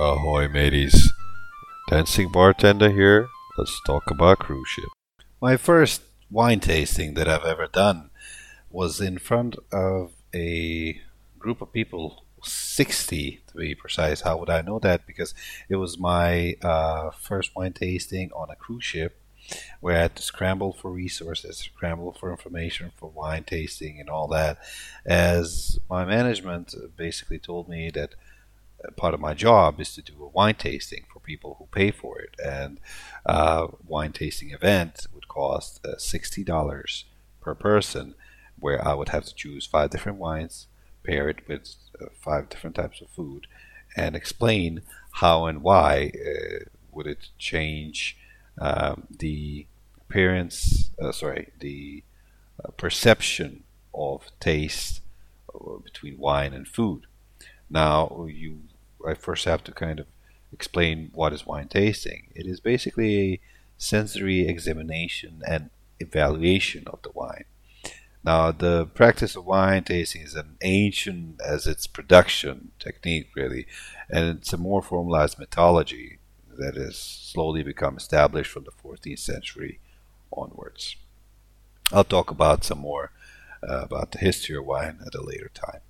Ahoy, mateys. Dancing bartender here. Let's talk about cruise ship. My first wine tasting that I've ever done was in front of a group of people, 60 to be precise. How would I know that? Because it was my uh, first wine tasting on a cruise ship where I had to scramble for resources, scramble for information for wine tasting and all that. As my management basically told me that part of my job is to do a wine tasting for people who pay for it, and uh, wine tasting event would cost uh, sixty dollars per person, where I would have to choose five different wines, pair it with uh, five different types of food, and explain how and why would it change um, the appearance, sorry, the perception of taste between wine and food. Now, you, I first have to kind of explain what is wine tasting. It is basically a sensory examination and evaluation of the wine. Now, the practice of wine tasting is an ancient as its production technique, really, and it's a more formalized methodology that has slowly become established from the 14th century onwards. I'll talk about some more uh, about the history of wine at a later time.